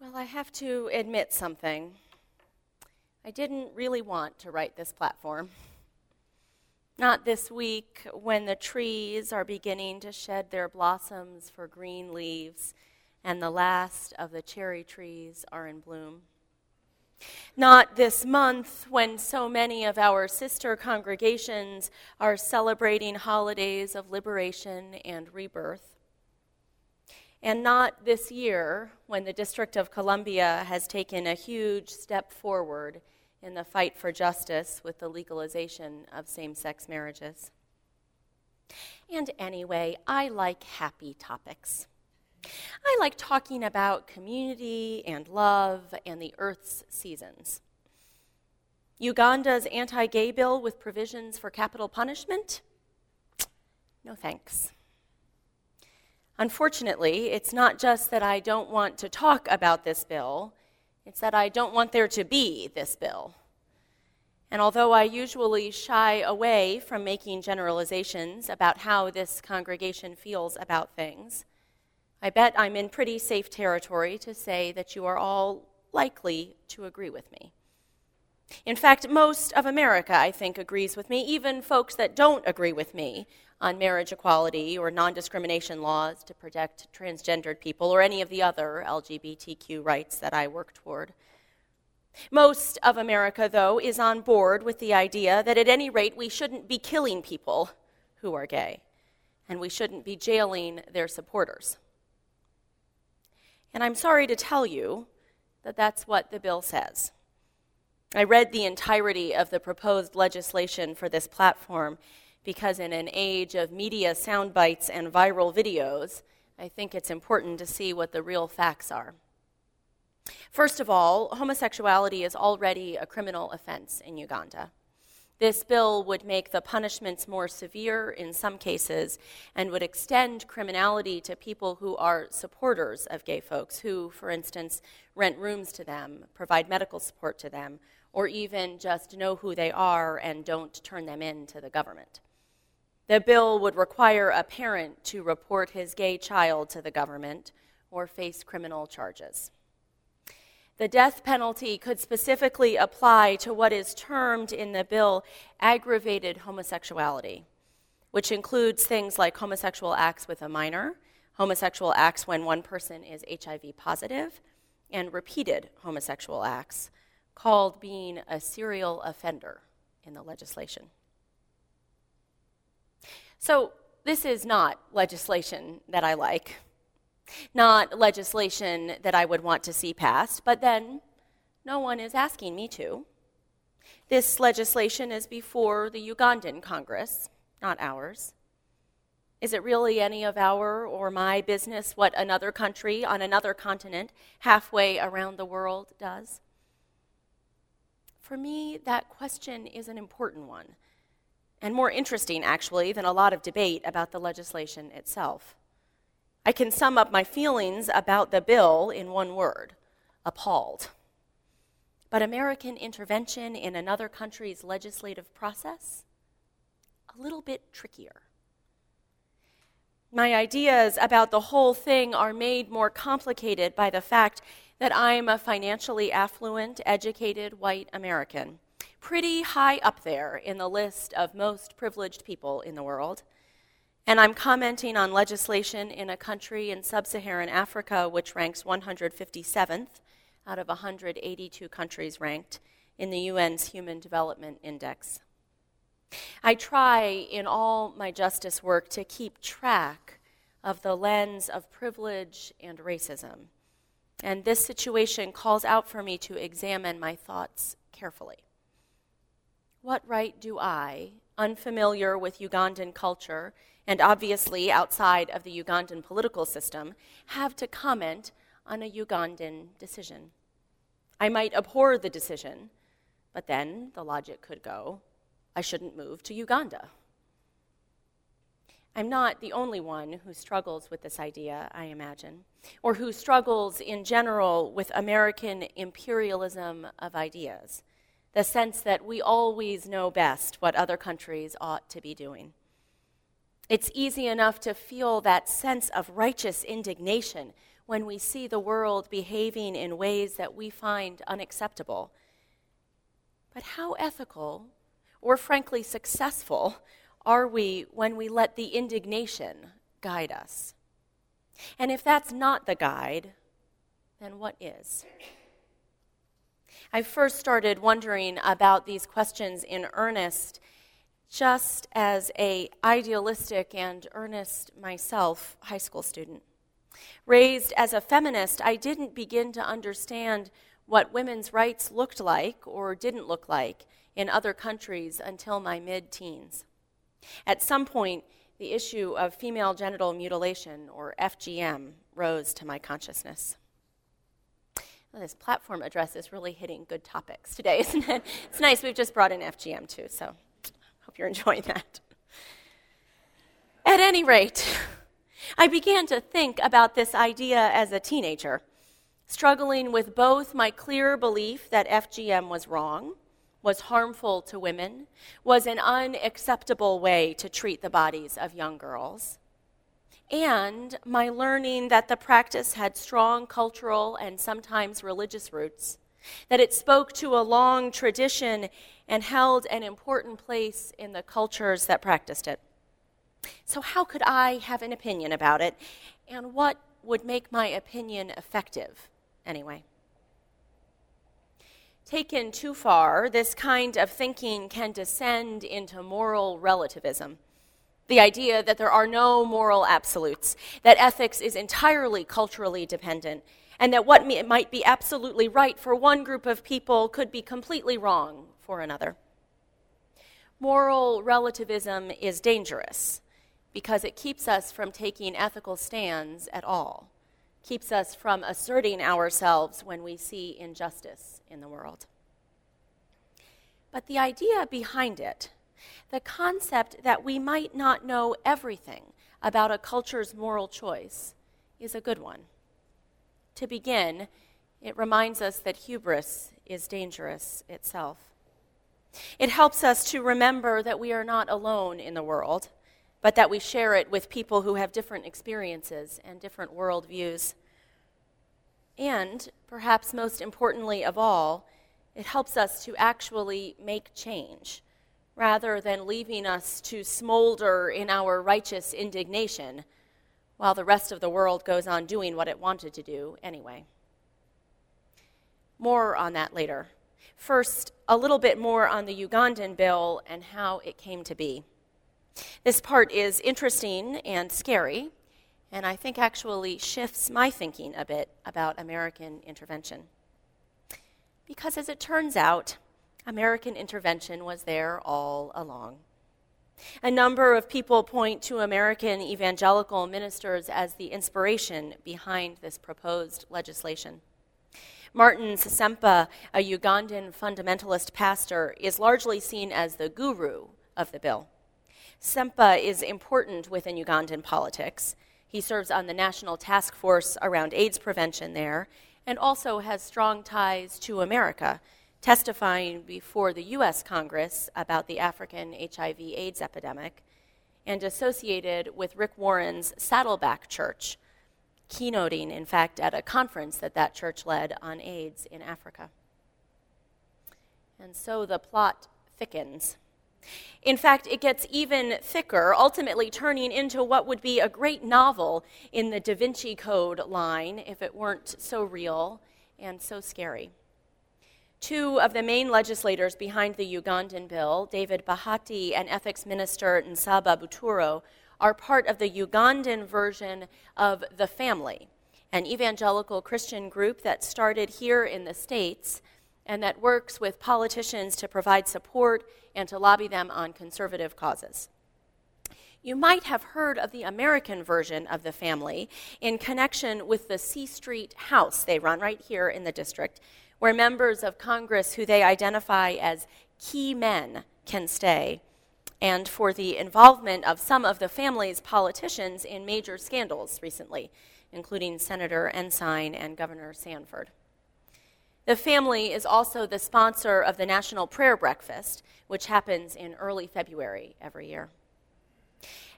Well, I have to admit something. I didn't really want to write this platform. Not this week when the trees are beginning to shed their blossoms for green leaves and the last of the cherry trees are in bloom. Not this month when so many of our sister congregations are celebrating holidays of liberation and rebirth. And not this year when the District of Columbia has taken a huge step forward in the fight for justice with the legalization of same sex marriages. And anyway, I like happy topics. I like talking about community and love and the Earth's seasons. Uganda's anti gay bill with provisions for capital punishment? No thanks. Unfortunately, it's not just that I don't want to talk about this bill, it's that I don't want there to be this bill. And although I usually shy away from making generalizations about how this congregation feels about things, I bet I'm in pretty safe territory to say that you are all likely to agree with me. In fact, most of America, I think, agrees with me, even folks that don't agree with me on marriage equality or non discrimination laws to protect transgendered people or any of the other LGBTQ rights that I work toward. Most of America, though, is on board with the idea that at any rate we shouldn't be killing people who are gay, and we shouldn't be jailing their supporters. And I'm sorry to tell you that that's what the bill says. I read the entirety of the proposed legislation for this platform because, in an age of media sound bites and viral videos, I think it's important to see what the real facts are. First of all, homosexuality is already a criminal offense in Uganda. This bill would make the punishments more severe in some cases and would extend criminality to people who are supporters of gay folks, who, for instance, rent rooms to them, provide medical support to them, or even just know who they are and don't turn them in to the government. The bill would require a parent to report his gay child to the government or face criminal charges. The death penalty could specifically apply to what is termed in the bill aggravated homosexuality, which includes things like homosexual acts with a minor, homosexual acts when one person is HIV positive, and repeated homosexual acts, called being a serial offender in the legislation. So, this is not legislation that I like, not legislation that I would want to see passed, but then no one is asking me to. This legislation is before the Ugandan Congress, not ours. Is it really any of our or my business what another country on another continent, halfway around the world, does? For me, that question is an important one and more interesting, actually, than a lot of debate about the legislation itself. I can sum up my feelings about the bill in one word appalled. But American intervention in another country's legislative process? A little bit trickier. My ideas about the whole thing are made more complicated by the fact that I'm a financially affluent, educated white American pretty high up there in the list of most privileged people in the world. And I'm commenting on legislation in a country in sub Saharan Africa which ranks 157th out of 182 countries ranked in the UN's Human Development Index. I try in all my justice work to keep track of the lens of privilege and racism. And this situation calls out for me to examine my thoughts carefully. What right do I, unfamiliar with Ugandan culture and obviously outside of the Ugandan political system, have to comment on a Ugandan decision? I might abhor the decision, but then the logic could go I shouldn't move to Uganda. I'm not the only one who struggles with this idea, I imagine, or who struggles in general with American imperialism of ideas the sense that we always know best what other countries ought to be doing. It's easy enough to feel that sense of righteous indignation when we see the world behaving in ways that we find unacceptable. But how ethical, or frankly successful, are we when we let the indignation guide us? And if that's not the guide, then what is? I first started wondering about these questions in earnest just as a idealistic and earnest myself high school student. Raised as a feminist, I didn't begin to understand what women's rights looked like or didn't look like in other countries until my mid teens. At some point, the issue of female genital mutilation, or FGM, rose to my consciousness. Well, this platform address is really hitting good topics today, isn't it? It's nice. We've just brought in FGM too, so hope you're enjoying that. At any rate, I began to think about this idea as a teenager, struggling with both my clear belief that FGM was wrong, was harmful to women, was an unacceptable way to treat the bodies of young girls, and my learning that the practice had strong cultural and sometimes religious roots, that it spoke to a long tradition and held an important place in the cultures that practiced it. So, how could I have an opinion about it? And what would make my opinion effective, anyway? Taken too far, this kind of thinking can descend into moral relativism. The idea that there are no moral absolutes, that ethics is entirely culturally dependent, and that what might be absolutely right for one group of people could be completely wrong for another. Moral relativism is dangerous because it keeps us from taking ethical stands at all, keeps us from asserting ourselves when we see injustice in the world. But the idea behind it, the concept that we might not know everything about a culture's moral choice, is a good one. To begin, it reminds us that hubris is dangerous itself. It helps us to remember that we are not alone in the world but that we share it with people who have different experiences and different worldviews. And, perhaps most importantly of all, it helps us to actually make change rather than leaving us to smolder in our righteous indignation while the rest of the world goes on doing what it wanted to do anyway. More on that later. First, a little bit more on the Ugandan bill and how it came to be. This part is interesting and scary, and I think actually shifts my thinking a bit about American intervention. Because as it turns out, American intervention was there all along. A number of people point to American evangelical ministers as the inspiration behind this proposed legislation. Martin Ssempa, a Ugandan fundamentalist pastor, is largely seen as the guru of the bill. Ssempa is important within Ugandan politics. He serves on the National Task Force around AIDS prevention there and also has strong ties to America, testifying before the U.S. Congress about the African HIV AIDS epidemic and associated with Rick Warren's Saddleback Church, keynoting, in fact, at a conference that that church led on AIDS in Africa. And so the plot thickens. In fact, it gets even thicker, ultimately turning into what would be a great novel in the Da Vinci Code line if it weren't so real and so scary. Two of the main legislators behind the Ugandan bill, David Bahati and ethics minister Nsaba Buturo, are part of the Ugandan version of The Family, an evangelical Christian group that started here in the States and that works with politicians to provide support and to lobby them on conservative causes. You might have heard of the American version of the family in connection with the C Street House they run right here in the district, where members of Congress who they identify as key men can stay, and for the involvement of some of the family's politicians in major scandals recently, including Senator Ensign and Governor Sanford. The family is also the sponsor of the National Prayer Breakfast, which happens in early February every year.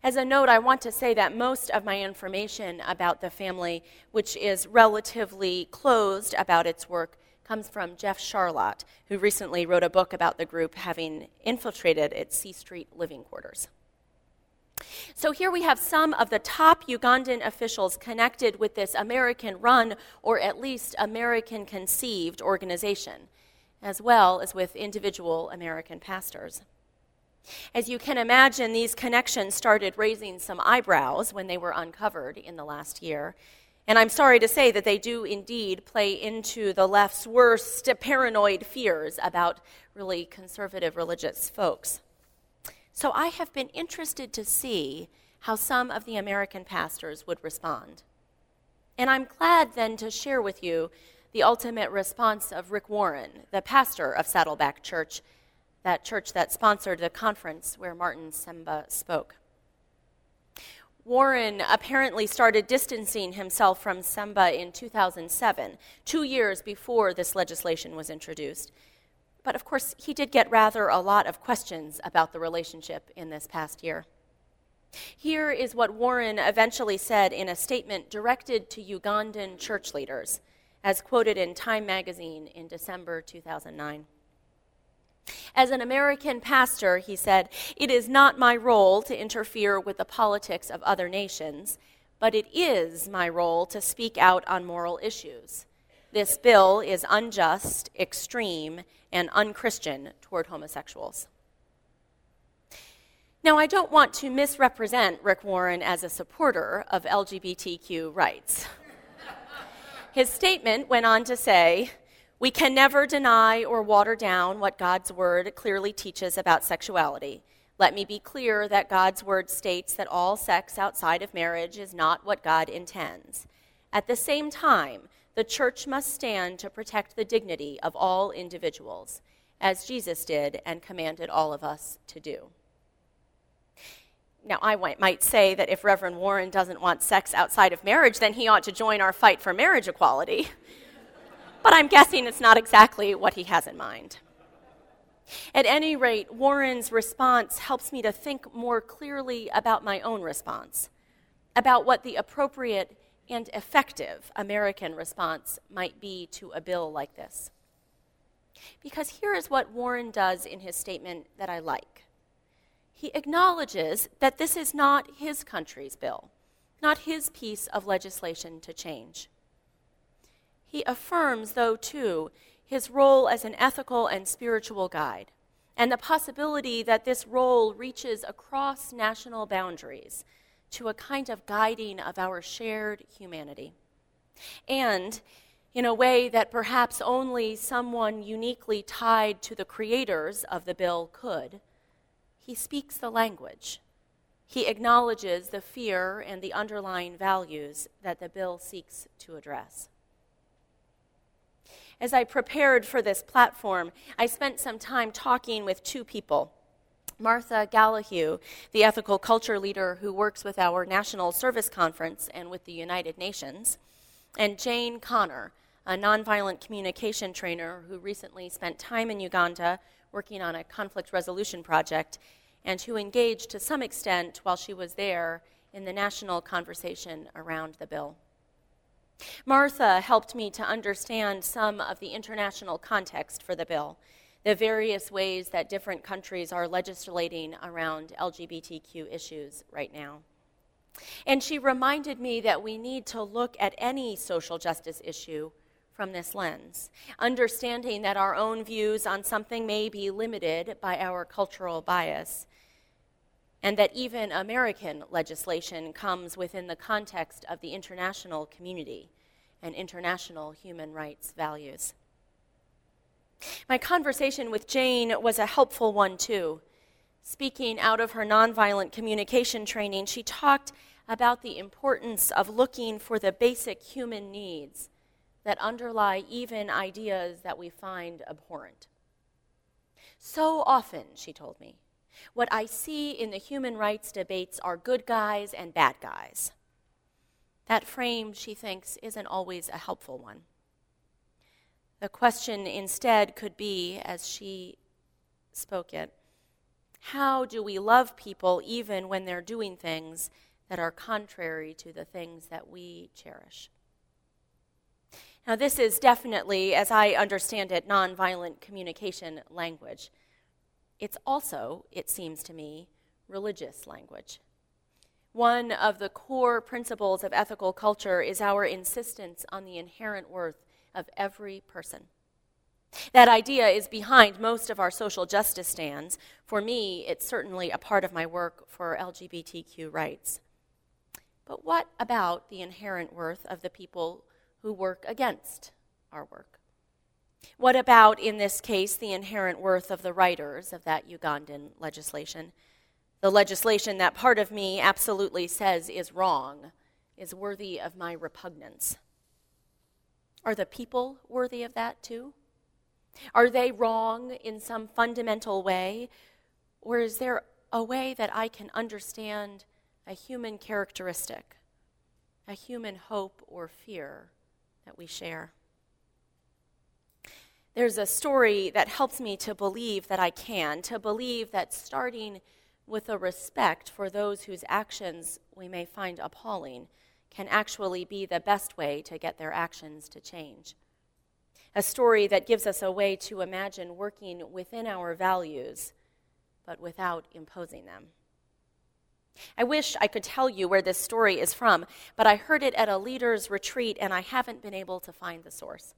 As a note, I want to say that most of my information about the family, which is relatively closed about its work, comes from Jeff Sharlet, who recently wrote a book about the group having infiltrated its C Street living quarters. So here we have some of the top Ugandan officials connected with this American run or at least American conceived organization, as well as with individual American pastors. As you can imagine, these connections started raising some eyebrows when they were uncovered in the last year. And I'm sorry to say that they do indeed play into the left's worst paranoid fears about really conservative religious folks. So I have been interested to see how some of the American pastors would respond. And I'm glad then to share with you the ultimate response of Rick Warren, the pastor of Saddleback Church, that church that sponsored the conference where Martin Ssempa spoke. Warren apparently started distancing himself from Ssempa in 2007, two years before this legislation was introduced. But of course, he did get rather a lot of questions about the relationship in this past year. Here is what Warren eventually said in a statement directed to Ugandan church leaders, as quoted in Time magazine in December 2009. As an American pastor, he said, It is not my role to interfere with the politics of other nations, but it is my role to speak out on moral issues. This bill is unjust, extreme, and unchristian toward homosexuals. Now, I don't want to misrepresent Rick Warren as a supporter of LGBTQ rights. His statement went on to say, we can never deny or water down what God's word clearly teaches about sexuality. Let me be clear that God's word states that all sex outside of marriage is not what God intends. At the same time, the church must stand to protect the dignity of all individuals, as Jesus did and commanded all of us to do. Now, I might say that if Reverend Warren doesn't want sex outside of marriage, then he ought to join our fight for marriage equality. but I'm guessing it's not exactly what he has in mind. At any rate, Warren's response helps me to think more clearly about my own response, about what the appropriate and effective American response might be to a bill like this. Because here is what Warren does in his statement that I like. He acknowledges that this is not his country's bill, not his piece of legislation to change. He affirms, though, too, his role as an ethical and spiritual guide, and the possibility that this role reaches across national boundaries to a kind of guiding of our shared humanity. And in a way that perhaps only someone uniquely tied to the creators of the bill could, he speaks the language. He acknowledges the fear and the underlying values that the bill seeks to address. As I prepared for this platform, I spent some time talking with two people. Martha Gallahue, the ethical culture leader who works with our National Service Conference and with the United Nations, and Jane Connor, a nonviolent communication trainer who recently spent time in Uganda working on a conflict resolution project and who engaged to some extent while she was there in the national conversation around the bill. Martha helped me to understand some of the international context for the bill, the various ways that different countries are legislating around LGBTQ issues right now. And she reminded me that we need to look at any social justice issue from this lens, understanding that our own views on something may be limited by our cultural bias, and that even American legislation comes within the context of the international community and international human rights values. My conversation with Jane was a helpful one, too. Speaking out of her nonviolent communication training, she talked about the importance of looking for the basic human needs that underlie even ideas that we find abhorrent. So often, she told me, what I see in the human rights debates are good guys and bad guys. That frame, she thinks, isn't always a helpful one. The question instead could be, as she spoke it, How do we love people even when they're doing things that are contrary to the things that we cherish? Now, this is definitely, as I understand it, nonviolent communication language. It's also, it seems to me, religious language. One of the core principles of ethical culture is our insistence on the inherent worth of every person. That idea is behind most of our social justice stands. For me, it's certainly a part of my work for LGBTQ rights. But what about the inherent worth of the people who work against our work? What about, in this case, the inherent worth of the writers of that Ugandan legislation? The legislation that part of me absolutely says is wrong, is worthy of my repugnance. Are the people worthy of that too? Are they wrong in some fundamental way? Or is there a way that I can understand a human characteristic, a human hope or fear that we share? There's a story that helps me to believe that I can, to believe that starting with a respect for those whose actions we may find appalling can actually be the best way to get their actions to change. A story that gives us a way to imagine working within our values, but without imposing them. I wish I could tell you where this story is from, but I heard it at a leader's retreat and I haven't been able to find the source.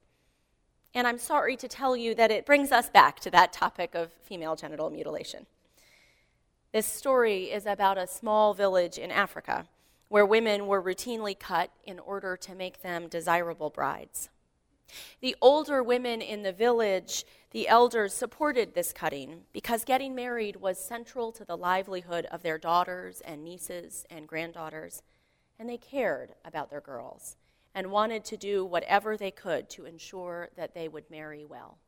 And I'm sorry to tell you that it brings us back to that topic of female genital mutilation. This story is about a small village in Africa where women were routinely cut in order to make them desirable brides. The older women in the village, the elders, supported this cutting because getting married was central to the livelihood of their daughters and nieces and granddaughters, and they cared about their girls and wanted to do whatever they could to ensure that they would marry well.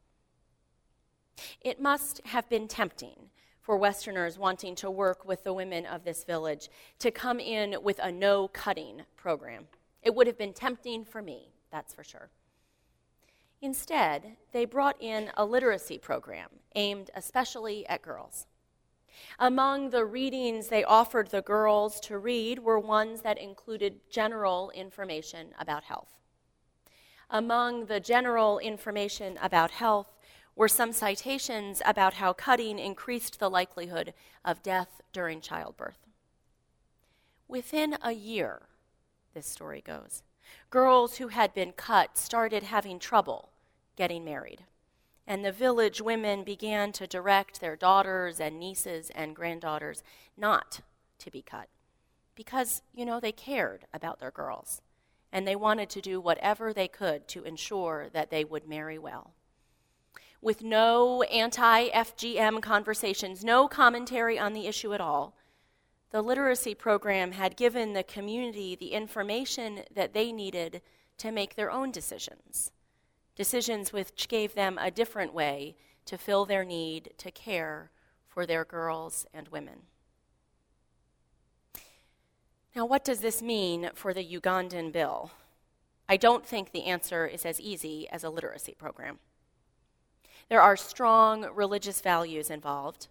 It must have been tempting for Westerners wanting to work with the women of this village to come in with a no cutting program. It would have been tempting for me, that's for sure. Instead, they brought in a literacy program aimed especially at girls. Among the readings they offered the girls to read were ones that included general information about health. Among the general information about health were some citations about how cutting increased the likelihood of death during childbirth. Within a year, this story goes, girls who had been cut started having trouble getting married and the village women began to direct their daughters and nieces and granddaughters not to be cut because, you know, they cared about their girls and they wanted to do whatever they could to ensure that they would marry well. With no anti FGM conversations, no commentary on the issue at all, the literacy program had given the community the information that they needed to make their own decisions decisions which gave them a different way to fill their need to care for their girls and women. Now, what does this mean for the Ugandan bill? I don't think the answer is as easy as a literacy program. There are strong religious values involved,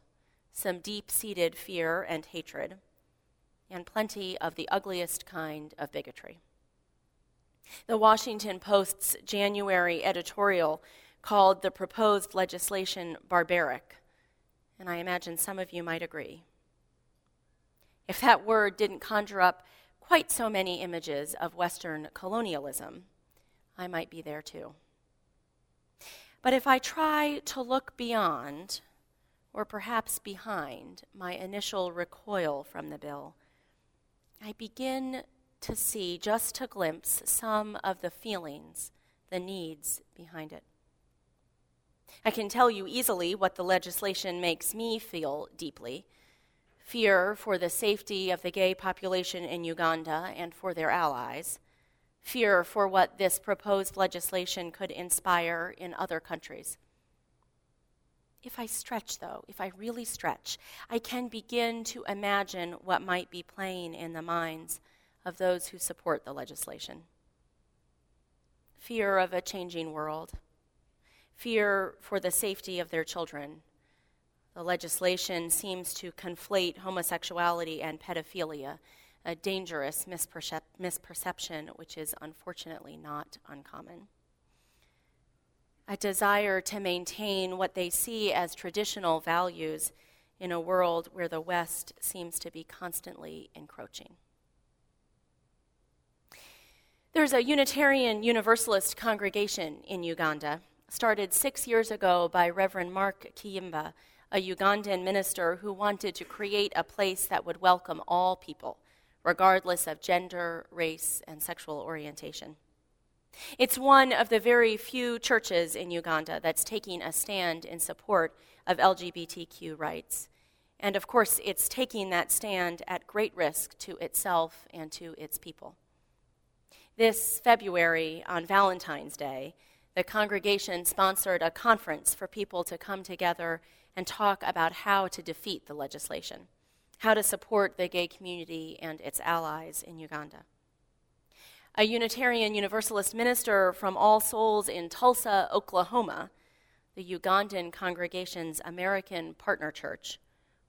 some deep seated fear and hatred, and plenty of the ugliest kind of bigotry. The Washington Post's January editorial called the proposed legislation barbaric, and I imagine some of you might agree. If that word didn't conjure up quite so many images of Western colonialism, I might be there too. But if I try to look beyond, or perhaps behind, my initial recoil from the bill, I begin to see, just to glimpse some of the feelings, the needs behind it. I can tell you easily what the legislation makes me feel deeply fear for the safety of the gay population in Uganda and for their allies, fear for what this proposed legislation could inspire in other countries. If I stretch, though, if I really stretch, I can begin to imagine what might be playing in the minds of those who support the legislation. Fear of a changing world, fear for the safety of their children, The legislation seems to conflate homosexuality and pedophilia, a dangerous mispercep- misperception which is unfortunately not uncommon. A desire to maintain what they see as traditional values in a world where the West seems to be constantly encroaching. There's a Unitarian Universalist congregation in Uganda, started six years ago by Reverend Mark Kiyimba, a Ugandan minister who wanted to create a place that would welcome all people, regardless of gender, race, and sexual orientation. It's one of the very few churches in Uganda that's taking a stand in support of LGBTQ rights. And of course, it's taking that stand at great risk to itself and to its people. This February, on Valentine's Day, the congregation sponsored a conference for people to come together and talk about how to defeat the legislation, how to support the gay community and its allies in Uganda. A Unitarian Universalist minister from All Souls in Tulsa, Oklahoma, the Ugandan congregation's American partner church,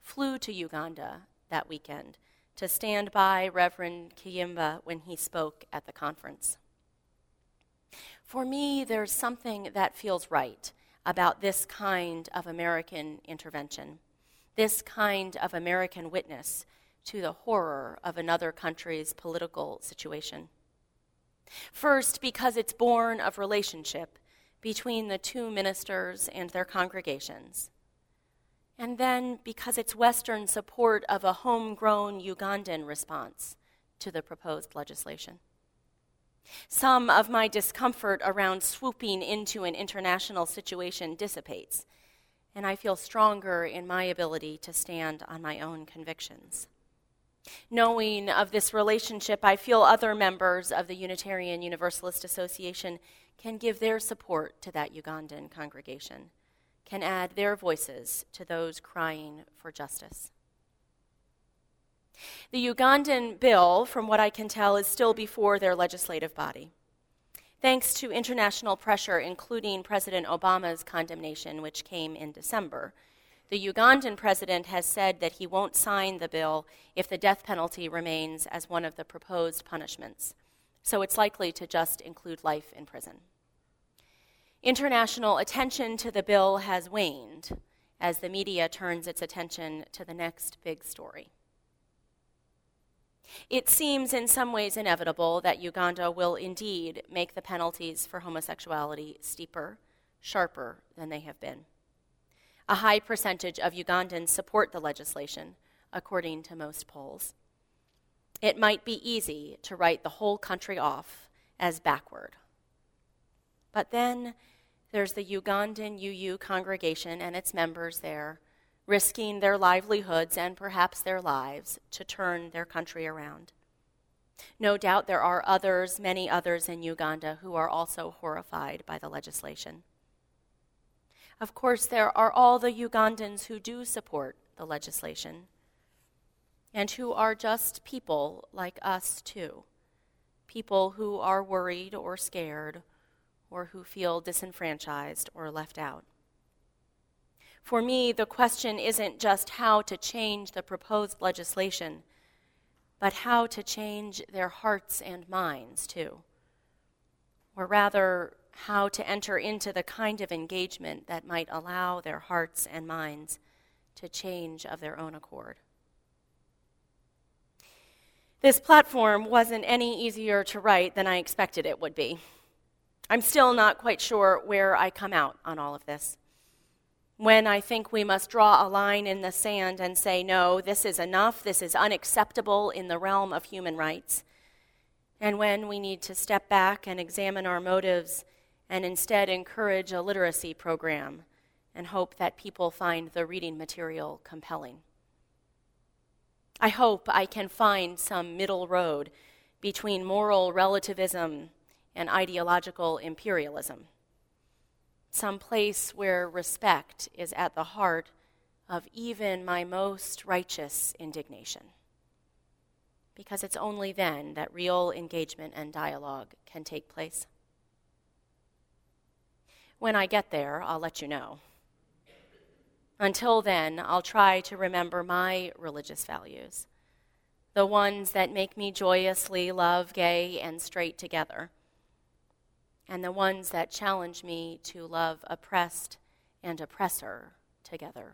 flew to Uganda that weekend to stand by Reverend Kiyimba when he spoke at the conference. For me, there's something that feels right about this kind of American intervention, this kind of American witness to the horror of another country's political situation. First, because it's born of relationship between the two ministers and their congregations and then because it's Western support of a homegrown Ugandan response to the proposed legislation. Some of my discomfort around swooping into an international situation dissipates, and I feel stronger in my ability to stand on my own convictions. Knowing of this relationship, I feel other members of the Unitarian Universalist Association can give their support to that Ugandan congregation can add their voices to those crying for justice. The Ugandan bill, from what I can tell, is still before their legislative body. Thanks to international pressure, including President Obama's condemnation, which came in December, the Ugandan president has said that he won't sign the bill if the death penalty remains as one of the proposed punishments. So it's likely to just include life in prison. International attention to the bill has waned as the media turns its attention to the next big story. It seems in some ways inevitable that Uganda will indeed make the penalties for homosexuality steeper, sharper than they have been. A high percentage of Ugandans support the legislation, according to most polls. It might be easy to write the whole country off as backward. But then there's the Ugandan UU congregation and its members there, risking their livelihoods and perhaps their lives to turn their country around. No doubt there are others, many others in Uganda, who are also horrified by the legislation. Of course, there are all the Ugandans who do support the legislation and who are just people like us, too. People who are worried or scared or who feel disenfranchised or left out. For me, the question isn't just how to change the proposed legislation, but how to change their hearts and minds, too. Or rather, how to enter into the kind of engagement that might allow their hearts and minds to change of their own accord. This platform wasn't any easier to write than I expected it would be. I'm still not quite sure where I come out on all of this. When I think we must draw a line in the sand and say, no, this is enough, this is unacceptable in the realm of human rights. And when we need to step back and examine our motives and instead encourage a literacy program and hope that people find the reading material compelling. I hope I can find some middle road between moral relativism and ideological imperialism. Some place where respect is at the heart of even my most righteous indignation. Because it's only then that real engagement and dialogue can take place. When I get there, I'll let you know. Until then, I'll try to remember my religious values, the ones that make me joyously love gay and straight together, and the ones that challenge me to love oppressed and oppressor together.